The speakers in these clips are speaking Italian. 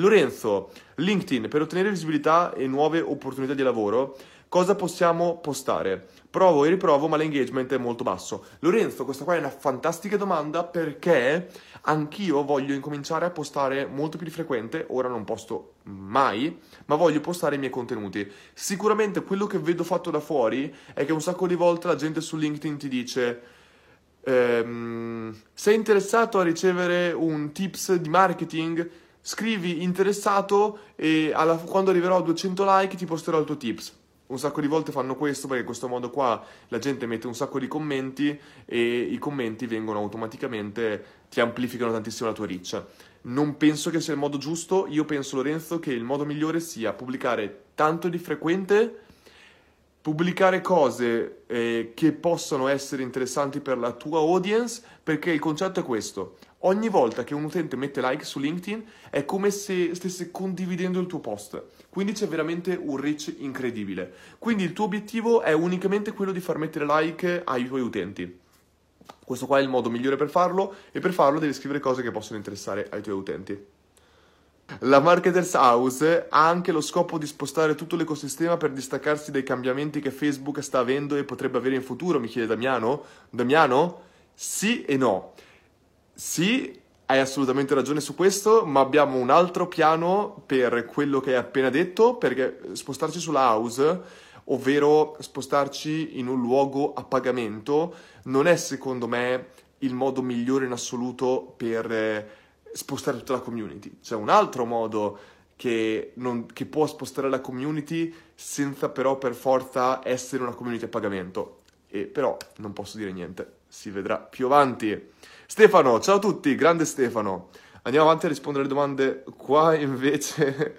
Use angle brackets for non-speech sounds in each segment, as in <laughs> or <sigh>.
Lorenzo, LinkedIn, per ottenere visibilità e nuove opportunità di lavoro, cosa possiamo postare? Provo e riprovo, ma l'engagement è molto basso. Lorenzo, questa qua è una fantastica domanda perché anch'io voglio incominciare a postare molto più di frequente. Ora non posto mai, ma voglio postare i miei contenuti. Sicuramente quello che vedo fatto da fuori è che un sacco di volte la gente su LinkedIn ti dice ehm, sei interessato a ricevere un tips di marketing? Scrivi interessato e alla, quando arriverò a 200 like ti posterò il tuo tips. Un sacco di volte fanno questo perché in questo modo qua la gente mette un sacco di commenti e i commenti vengono automaticamente, ti amplificano tantissimo la tua riccia. Non penso che sia il modo giusto, io penso Lorenzo che il modo migliore sia pubblicare tanto di frequente pubblicare cose eh, che possono essere interessanti per la tua audience, perché il concetto è questo. Ogni volta che un utente mette like su LinkedIn è come se stesse condividendo il tuo post, quindi c'è veramente un reach incredibile. Quindi il tuo obiettivo è unicamente quello di far mettere like ai tuoi utenti. Questo qua è il modo migliore per farlo e per farlo devi scrivere cose che possono interessare ai tuoi utenti. La Marketers House ha anche lo scopo di spostare tutto l'ecosistema per distaccarsi dai cambiamenti che Facebook sta avendo e potrebbe avere in futuro, mi chiede Damiano. Damiano? Sì e no. Sì, hai assolutamente ragione su questo, ma abbiamo un altro piano per quello che hai appena detto, perché spostarci sulla house, ovvero spostarci in un luogo a pagamento, non è secondo me il modo migliore in assoluto per eh, spostare tutta la community. C'è un altro modo che, non, che, può spostare la community senza però per forza essere una community a pagamento. E però non posso dire niente, si vedrà più avanti. Stefano, ciao a tutti, grande Stefano. Andiamo avanti a rispondere alle domande. Qua invece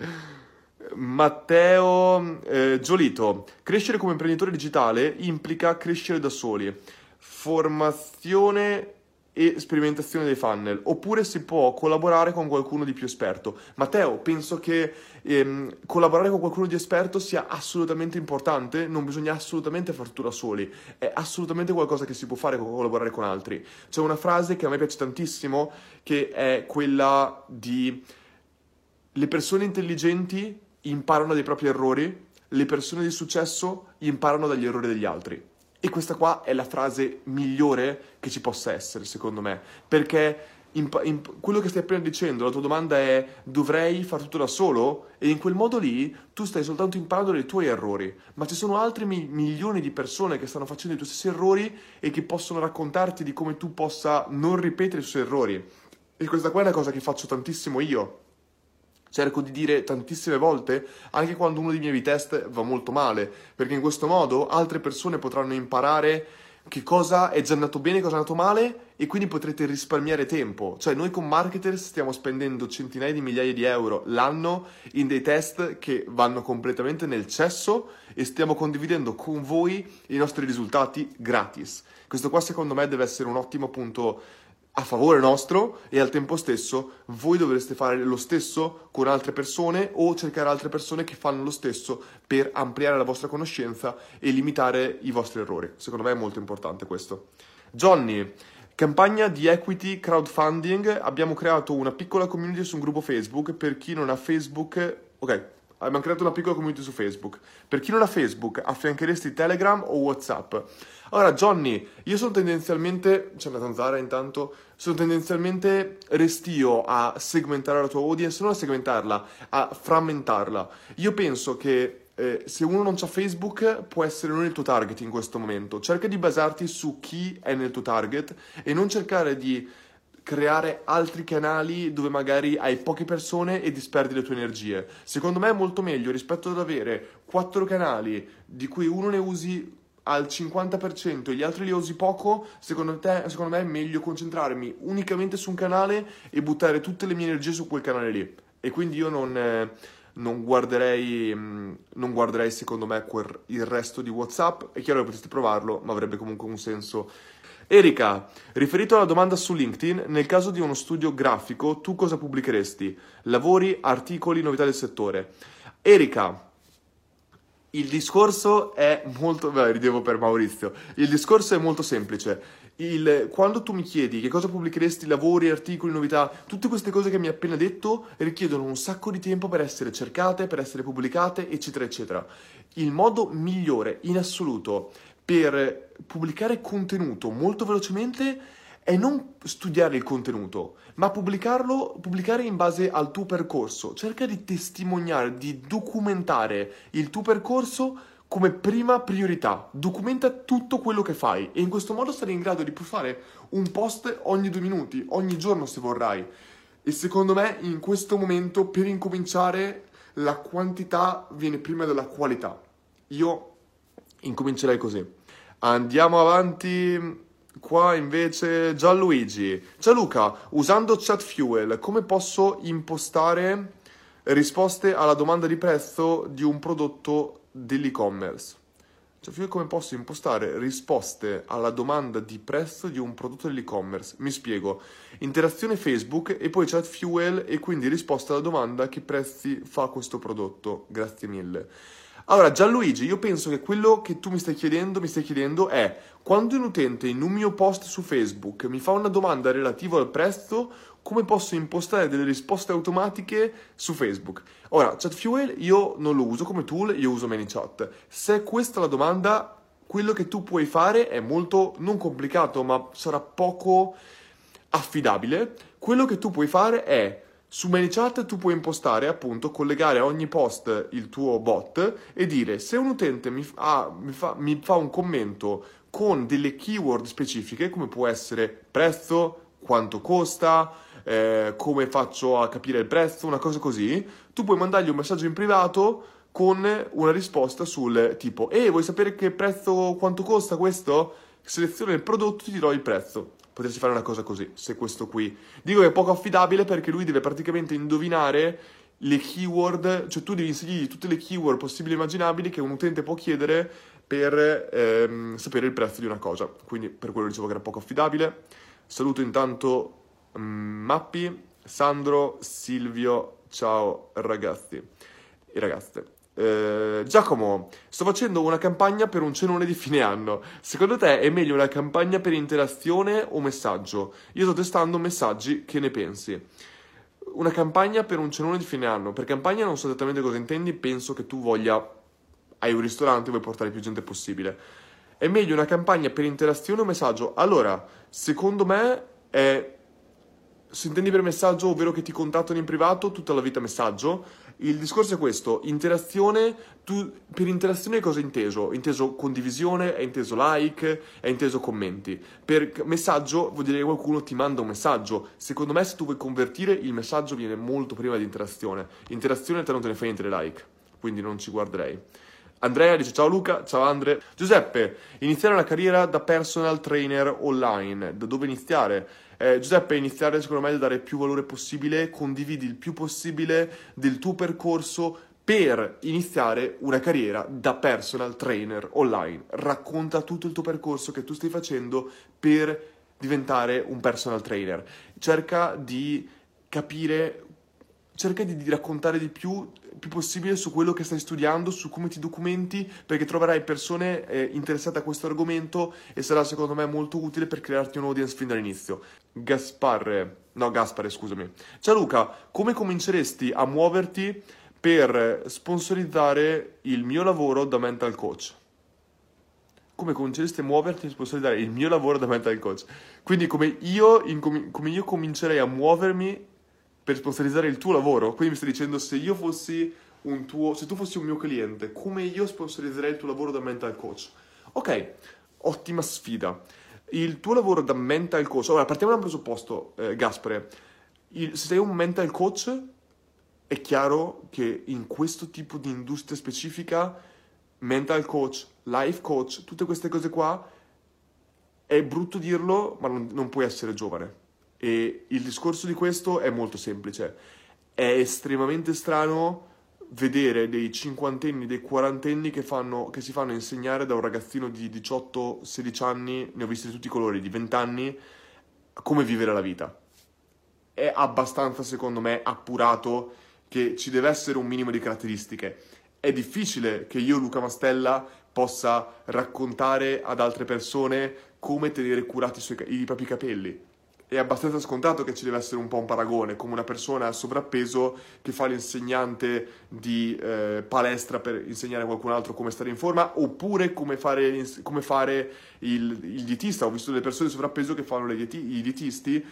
<laughs> Matteo eh, Giolito, crescere come imprenditore digitale implica crescere da soli. Formazione e sperimentazione dei funnel, oppure si può collaborare con qualcuno di più esperto. Matteo, penso che ehm, collaborare con qualcuno di esperto sia assolutamente importante, non bisogna assolutamente far tutto da soli, è assolutamente qualcosa che si può fare con collaborare con altri. C'è una frase che a me piace tantissimo, che è quella di le persone intelligenti imparano dai propri errori, le persone di successo imparano dagli errori degli altri. E questa qua è la frase migliore che ci possa essere, secondo me, perché in, in, quello che stai appena dicendo, la tua domanda è dovrei far tutto da solo? E in quel modo lì tu stai soltanto imparando dai tuoi errori, ma ci sono altri mi, milioni di persone che stanno facendo i tuoi stessi errori e che possono raccontarti di come tu possa non ripetere i suoi errori. E questa qua è una cosa che faccio tantissimo io cerco di dire tantissime volte, anche quando uno dei miei test va molto male, perché in questo modo altre persone potranno imparare che cosa è già andato bene, cosa è andato male e quindi potrete risparmiare tempo. Cioè noi con marketers stiamo spendendo centinaia di migliaia di euro l'anno in dei test che vanno completamente nel cesso e stiamo condividendo con voi i nostri risultati gratis. Questo qua secondo me deve essere un ottimo punto a favore nostro e al tempo stesso voi dovreste fare lo stesso con altre persone o cercare altre persone che fanno lo stesso per ampliare la vostra conoscenza e limitare i vostri errori. Secondo me è molto importante questo. Johnny, campagna di equity crowdfunding, abbiamo creato una piccola community su un gruppo Facebook per chi non ha Facebook. Ok, abbiamo creato una piccola community su Facebook. Per chi non ha Facebook, affiancheresti Telegram o WhatsApp? Allora, Johnny, io sono tendenzialmente, c'è una zanzara intanto, sono tendenzialmente restio a segmentare la tua audience, non a segmentarla, a frammentarla. Io penso che eh, se uno non ha Facebook può essere non il tuo target in questo momento. Cerca di basarti su chi è nel tuo target e non cercare di creare altri canali dove magari hai poche persone e disperdi le tue energie. Secondo me è molto meglio rispetto ad avere quattro canali di cui uno ne usi al 50% e gli altri li usi poco, secondo, te, secondo me è meglio concentrarmi unicamente su un canale e buttare tutte le mie energie su quel canale lì. E quindi io non, eh, non, guarderei, mm, non guarderei, secondo me, quel, il resto di WhatsApp. È chiaro che potreste provarlo, ma avrebbe comunque un senso. Erika, riferito alla domanda su LinkedIn, nel caso di uno studio grafico, tu cosa pubblicheresti? Lavori, articoli, novità del settore. Erika, il discorso è molto. Beh, ridevo per Maurizio. Il discorso è molto semplice. il, quando tu mi chiedi che cosa pubblicheresti, lavori, articoli, novità, tutte queste cose che mi hai appena detto richiedono un sacco di tempo per essere cercate, per essere pubblicate, eccetera, eccetera. Il modo migliore in assoluto per pubblicare contenuto molto velocemente è non studiare il contenuto, ma pubblicarlo, pubblicare in base al tuo percorso. Cerca di testimoniare, di documentare il tuo percorso come prima priorità. Documenta tutto quello che fai e in questo modo sarai in grado di fare un post ogni due minuti, ogni giorno se vorrai. E secondo me in questo momento per incominciare la quantità viene prima della qualità. Io incomincerei così. Andiamo avanti. Qua invece Gianluigi. Gianluca, usando ChatFuel, come posso impostare risposte alla domanda di prezzo di un prodotto dell'e-commerce. Cioè, io come posso impostare risposte alla domanda di prezzo di un prodotto dell'e-commerce? Mi spiego. Interazione Facebook e poi chat fuel e quindi risposta alla domanda che prezzi fa questo prodotto. Grazie mille. Allora, Gianluigi, io penso che quello che tu mi stai chiedendo, mi stai chiedendo è quando un utente in un mio post su Facebook mi fa una domanda relativa al prezzo, come posso impostare delle risposte automatiche su Facebook. Ora, ChatFuel io non lo uso come tool, io uso ManyChat. Se questa è la domanda, quello che tu puoi fare è molto, non complicato, ma sarà poco affidabile. Quello che tu puoi fare è su ManyChat tu puoi impostare, appunto, collegare a ogni post il tuo bot e dire se un utente mi, fa, mi, fa, mi fa un commento con delle keyword specifiche, come può essere prezzo, quanto costa, eh, come faccio a capire il prezzo, una cosa così, tu puoi mandargli un messaggio in privato con una risposta sul tipo «Ehi, vuoi sapere che prezzo, quanto costa questo?» Seleziona il prodotto e ti dirò il prezzo. Potresti fare una cosa così, se questo qui. Dico che è poco affidabile perché lui deve praticamente indovinare le keyword, cioè tu devi inserirgli tutte le keyword possibili e immaginabili che un utente può chiedere per ehm, sapere il prezzo di una cosa. Quindi per quello dicevo che era poco affidabile. Saluto intanto Mm, Mappi, Sandro, Silvio, ciao ragazzi e ragazze. Eh, Giacomo, sto facendo una campagna per un cenone di fine anno. Secondo te è meglio una campagna per interazione o messaggio? Io sto testando messaggi, che ne pensi? Una campagna per un cenone di fine anno. Per campagna non so esattamente cosa intendi, penso che tu voglia. Hai un ristorante e vuoi portare più gente possibile. È meglio una campagna per interazione o messaggio? Allora, secondo me è se intendi per messaggio, ovvero che ti contattano in privato, tutta la vita messaggio. Il discorso è questo, interazione, tu, per interazione cosa è inteso? Inteso condivisione, è inteso like, è inteso commenti. Per messaggio vuol dire che qualcuno ti manda un messaggio. Secondo me se tu vuoi convertire il messaggio viene molto prima di interazione. Interazione te non te ne fai niente like, quindi non ci guarderei. Andrea dice ciao Luca, ciao Andre. Giuseppe, iniziare una carriera da personal trainer online, da dove iniziare? Eh, Giuseppe, iniziare secondo me a dare più valore possibile, condividi il più possibile del tuo percorso per iniziare una carriera da personal trainer online. Racconta tutto il tuo percorso che tu stai facendo per diventare un personal trainer. Cerca di capire cerca di, di raccontare di più, più, possibile su quello che stai studiando, su come ti documenti, perché troverai persone eh, interessate a questo argomento e sarà secondo me molto utile per crearti un audience fin dall'inizio. Gasparre, no Gaspare scusami. Ciao Luca, come cominceresti a muoverti per sponsorizzare il mio lavoro da mental coach? come cominceresti a muoverti e sponsorizzare il mio lavoro da mental coach. Quindi come io, come io comincerei a muovermi per sponsorizzare il tuo lavoro. Quindi mi stai dicendo se io fossi un tuo, se tu fossi un mio cliente, come io sponsorizzerei il tuo lavoro da mental coach? Ok, ottima sfida. Il tuo lavoro da mental coach, ora partiamo da un presupposto, eh, Gaspare. Il, se sei un mental coach, è chiaro che in questo tipo di industria specifica, mental coach, life coach, tutte queste cose qua, è brutto dirlo, ma non, non puoi essere giovane e il discorso di questo è molto semplice. È estremamente strano vedere dei cinquantenni, dei quarantenni che, fanno, che si fanno insegnare da un ragazzino di 18-16 anni, ne ho visti di tutti i colori, di 20 anni, come vivere la vita. È abbastanza, secondo me, appurato che ci deve essere un minimo di caratteristiche. È difficile che io, Luca Mastella, possa raccontare ad altre persone come tenere curati i, suoi, i propri capelli è abbastanza scontato che ci deve essere un po' un paragone, come una persona a sovrappeso che fa l'insegnante di eh, palestra per insegnare a qualcun altro come stare in forma, oppure come fare, come fare il, il, dietista. Ho visto delle persone di sovrappeso che fanno dieti, i dietisti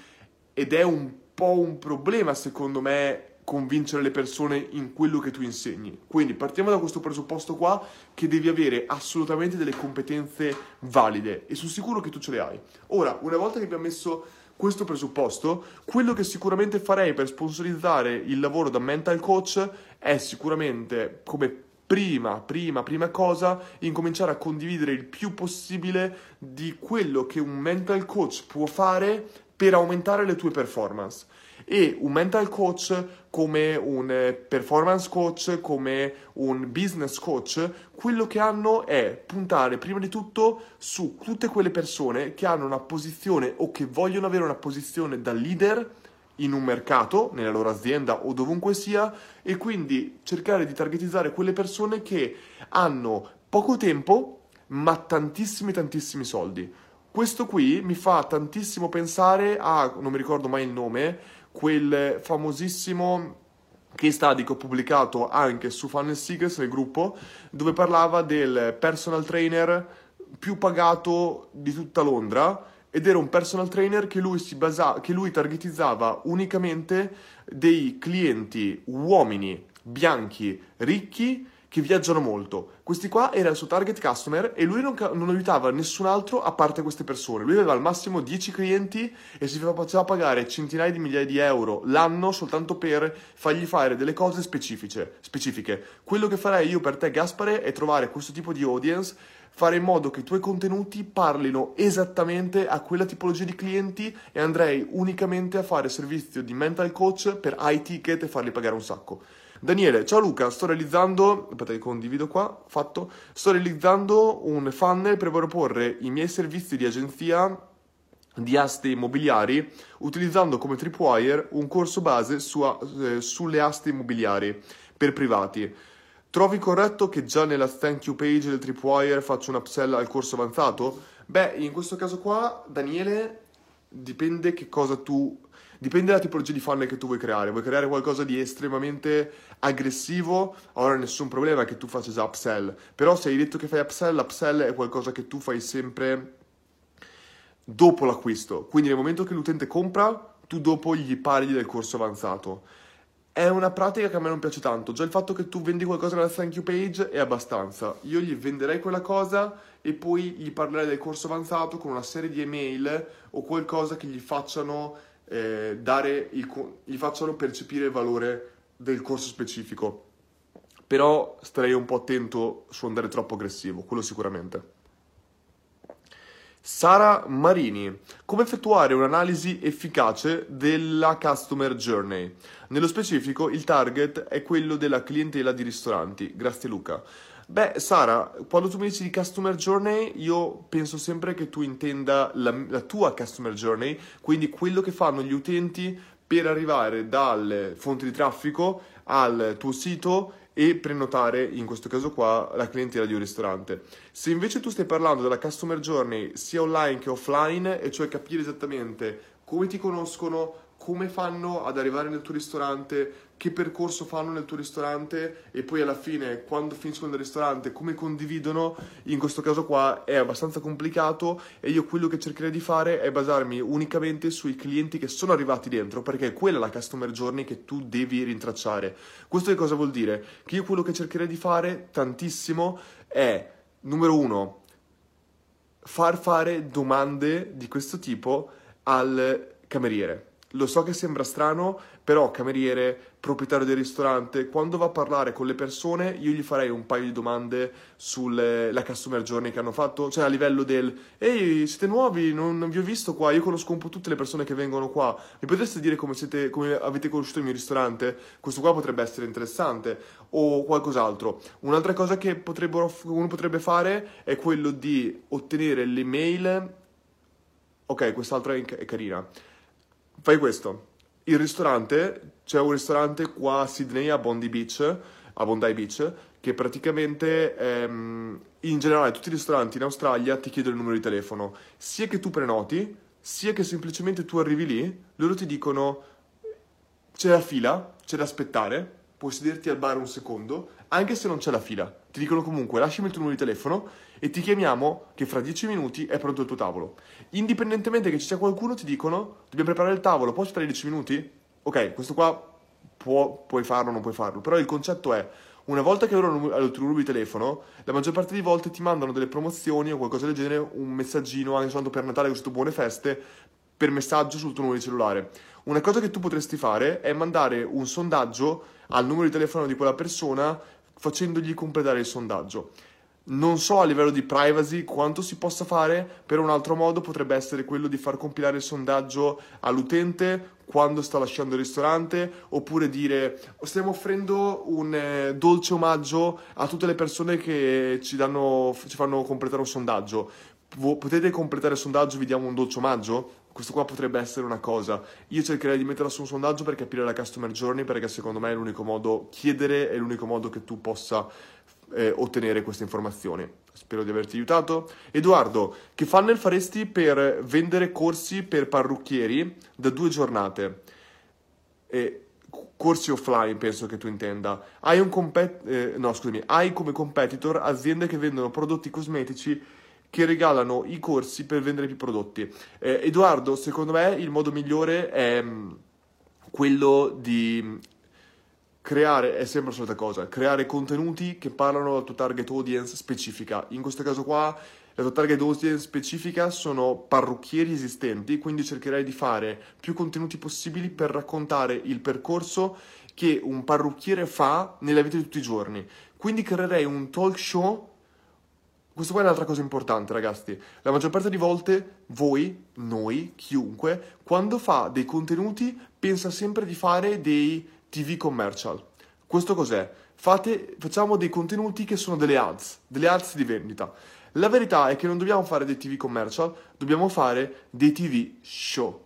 ed è un po' un problema, secondo me, convincere le persone in quello che tu insegni. Quindi partiamo da questo presupposto qua che devi avere assolutamente delle competenze valide e sono sicuro che tu ce le hai. Ora, una volta che abbiamo messo questo presupposto, quello che sicuramente farei per sponsorizzare il lavoro da mental coach è sicuramente come prima, prima, prima cosa, incominciare a condividere il più possibile di quello che un mental coach può fare per aumentare le tue performance e un mental coach come un eh, performance coach, come un business coach, quello che hanno è puntare prima di tutto su tutte quelle persone che hanno una posizione o che vogliono avere una posizione da leader in un mercato, nella loro azienda o dovunque sia, e quindi cercare di targetizzare quelle persone che hanno poco tempo ma tantissimi tantissimi soldi. Questo qui mi fa tantissimo pensare a, non mi ricordo mai il nome, quel famosissimo case study che ho pubblicato anche su Funnel Seekers nel gruppo, dove parlava del personal trainer più pagato di tutta Londra ed era un personal trainer che lui, si basa- che lui targetizzava unicamente dei clienti uomini bianchi ricchi che viaggiano molto. Questi qua era il suo target customer e lui non, non, aiutava nessun altro a parte queste persone. Lui aveva al massimo 10 clienti e si faceva pagare centinaia di migliaia di euro l'anno soltanto per fargli fare delle cose specifiche. specifiche. Quello che farei io per te, Gaspare, è trovare questo tipo di audience fare in modo che i tuoi contenuti parlino esattamente a quella tipologia di clienti e andrei unicamente a fare servizio di mental coach per high ticket e farli pagare un sacco. Daniele, ciao Luca, sto realizzando, aspetta che condivido qua, fatto, sto realizzando un funnel per proporre i miei servizi di agenzia di aste immobiliari utilizzando come tripwire un corso base su, eh, sulle aste immobiliari per privati. Trovi corretto che già nella thank you page del tripwire faccio un upsell al corso avanzato? Beh, in questo caso qua, Daniele, dipende che cosa tu Dipende dalla tipologia di funnel che tu vuoi creare. Vuoi creare qualcosa di estremamente aggressivo? Allora nessun problema che tu faccia già upsell. Però se hai detto che fai upsell, upsell è qualcosa che tu fai sempre dopo l'acquisto. Quindi nel momento che l'utente compra, tu dopo gli parli del corso avanzato. È una pratica che a me non piace tanto. Già il fatto che tu vendi qualcosa nella thank you page è abbastanza. Io gli venderei quella cosa e poi gli parlerei del corso avanzato con una serie di email o qualcosa che gli facciano eh, dare il, gli facciano percepire il valore del corso specifico. Però starei un po' attento su andare troppo aggressivo, quello sicuramente. Sara Marini, come effettuare un'analisi efficace della customer journey? Nello specifico il target è quello della clientela di ristoranti. Grazie Luca. Beh, Sara, quando tu mi dici di customer journey, io penso sempre che tu intenda la, la tua customer journey, quindi quello che fanno gli utenti per arrivare dalle fonti di traffico al tuo sito e prenotare, in questo caso qua, la clientela di un ristorante. Se invece tu stai parlando della customer journey sia online che offline, e cioè capire esattamente come ti conoscono, come fanno ad arrivare nel tuo ristorante, che percorso fanno nel tuo ristorante e poi alla fine quando finiscono nel ristorante come condividono, in questo caso qua è abbastanza complicato e io quello che cercherei di fare è basarmi unicamente sui clienti che sono arrivati dentro perché quella è la customer journey che tu devi rintracciare. Questo che cosa vuol dire? Che io quello che cercherei di fare tantissimo è numero uno far fare domande di questo tipo al cameriere lo so che sembra strano, però cameriere, proprietario del ristorante, quando va a parlare con le persone, io gli farei un paio di domande sulla customer journey che hanno fatto, cioè a livello del ehi, siete nuovi, non, vi ho visto qua, io conosco un po' tutte le persone che vengono qua, mi potreste dire come, siete, come avete conosciuto il mio ristorante? Questo qua potrebbe essere interessante, o qualcos'altro. Un'altra cosa che uno potrebbe fare è quello di ottenere l'email, ok, quest'altra è carina Fai questo. Il ristorante, c'è un ristorante qua a Sydney, a Bondi Beach, a Bondi Beach, che praticamente ehm, in generale tutti i ristoranti in Australia ti chiedono il numero di telefono, sia che tu prenoti, sia che semplicemente tu arrivi lì, loro ti dicono c'è la fila, c'è da aspettare, puoi sederti al bar un secondo, anche se non c'è la fila. Ti dicono comunque lasciami il tuo numero di telefono e ti chiamiamo che fra 10 minuti è pronto il tuo tavolo. Indipendentemente che ci sia qualcuno ti dicono dobbiamo preparare il tavolo, puoi aspettare 10 minuti? Ok, questo qua può, puoi farlo o non puoi farlo, però il concetto è una volta che loro hanno il tuo numero di telefono, la maggior parte delle volte ti mandano delle promozioni o qualcosa del genere, un messaggino anche soltanto per Natale, questo buone feste, per messaggio sul tuo numero di cellulare. Una cosa che tu potresti fare è mandare un sondaggio al numero di telefono di quella persona facendogli completare il sondaggio. Non so a livello di privacy quanto si possa fare, però un altro modo potrebbe essere quello di far compilare il sondaggio all'utente quando sta lasciando il ristorante, oppure dire stiamo offrendo un eh, dolce omaggio a tutte le persone che ci, danno, ci fanno completare un sondaggio. Potete completare il sondaggio, vi diamo un dolce omaggio? Questo qua potrebbe essere una cosa. Io cercherei di metterla su un sondaggio per capire la customer journey, perché secondo me è l'unico modo, chiedere è l'unico modo che tu possa eh, ottenere queste informazioni. Spero di averti aiutato. Edoardo, che funnel faresti per vendere corsi per parrucchieri da due giornate? Eh, corsi offline penso che tu intenda. Hai, compet- eh, no, scusami, hai come competitor aziende che vendono prodotti cosmetici che regalano i corsi per vendere più prodotti. Eh, Edoardo, secondo me il modo migliore è mm, quello di creare, è sempre la solita cosa, creare contenuti che parlano alla tua target audience specifica. In questo caso qua la tua target audience specifica sono parrucchieri esistenti, quindi cercherei di fare più contenuti possibili per raccontare il percorso che un parrucchiere fa nella vita di tutti i giorni. Quindi creerei un talk show questo qua è un'altra cosa importante, ragazzi. La maggior parte di volte voi, noi, chiunque, quando fa dei contenuti pensa sempre di fare dei TV commercial. Questo cos'è? Fate, facciamo dei contenuti che sono delle ads, delle ads di vendita. La verità è che non dobbiamo fare dei TV commercial, dobbiamo fare dei TV show.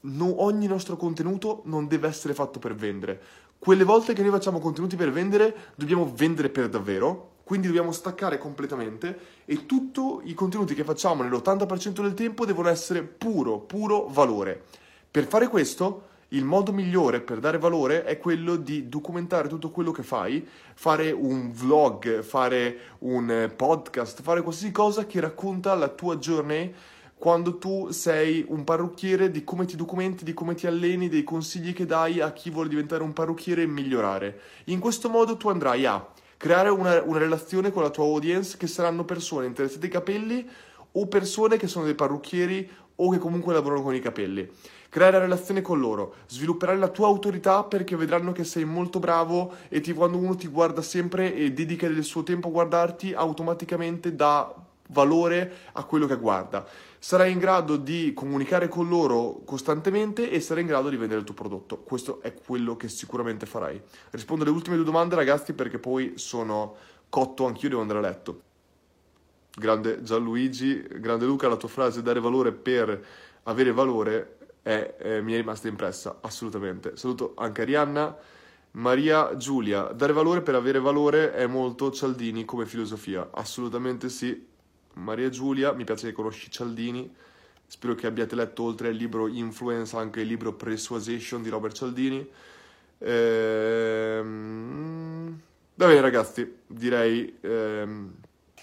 No, ogni nostro contenuto non deve essere fatto per vendere. Quelle volte che noi facciamo contenuti per vendere, dobbiamo vendere per davvero quindi dobbiamo staccare completamente e tutti i contenuti che facciamo nell'80% del tempo devono essere puro, puro valore. Per fare questo, il modo migliore per dare valore è quello di documentare tutto quello che fai, fare un vlog, fare un podcast, fare qualsiasi cosa che racconta la tua journey quando tu sei un parrucchiere, di come ti documenti, di come ti alleni, dei consigli che dai a chi vuole diventare un parrucchiere e migliorare. In questo modo tu andrai a creare una, una relazione con la tua audience che saranno persone interessate ai capelli o persone che sono dei parrucchieri o che comunque lavorano con i capelli. Creare una relazione con loro, sviluppare la tua autorità perché vedranno che sei molto bravo e ti, quando uno ti guarda sempre e dedica del suo tempo a guardarti, automaticamente dà valore a quello che guarda sarai in grado di comunicare con loro costantemente e sarai in grado di vendere il tuo prodotto. Questo è quello che sicuramente farai. Rispondo alle ultime due domande, ragazzi, perché poi sono cotto, anch'io devo andare a letto. Grande Gianluigi, grande Luca, la tua frase dare valore per avere valore è, è, mi è rimasta impressa, assolutamente. Saluto anche Arianna. Maria Giulia, dare valore per avere valore è molto Cialdini come filosofia, assolutamente sì, Maria Giulia, mi piace che conosci Cialdini, spero che abbiate letto oltre al libro Influence anche il libro Persuasion di Robert Cialdini. Ehm... Va bene ragazzi, direi ehm,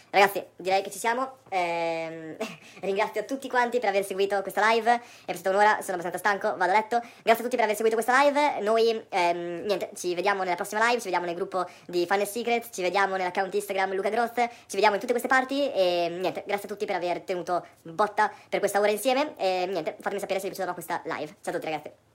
Ragazzi, direi che ci siamo. Eh, <laughs> ringrazio tutti quanti per aver seguito questa live. È passata un'ora, sono abbastanza stanco, vado a letto. Grazie a tutti per aver seguito questa live. Noi, ehm, niente, ci vediamo nella prossima live, ci vediamo nel gruppo di Funnel Secret, ci vediamo nell'account Instagram Luca Groth, ci vediamo in tutte queste parti. E niente, grazie a tutti per aver tenuto botta per questa ora insieme. E niente, fatemi sapere se vi piaciuta questa live. Ciao a tutti ragazzi.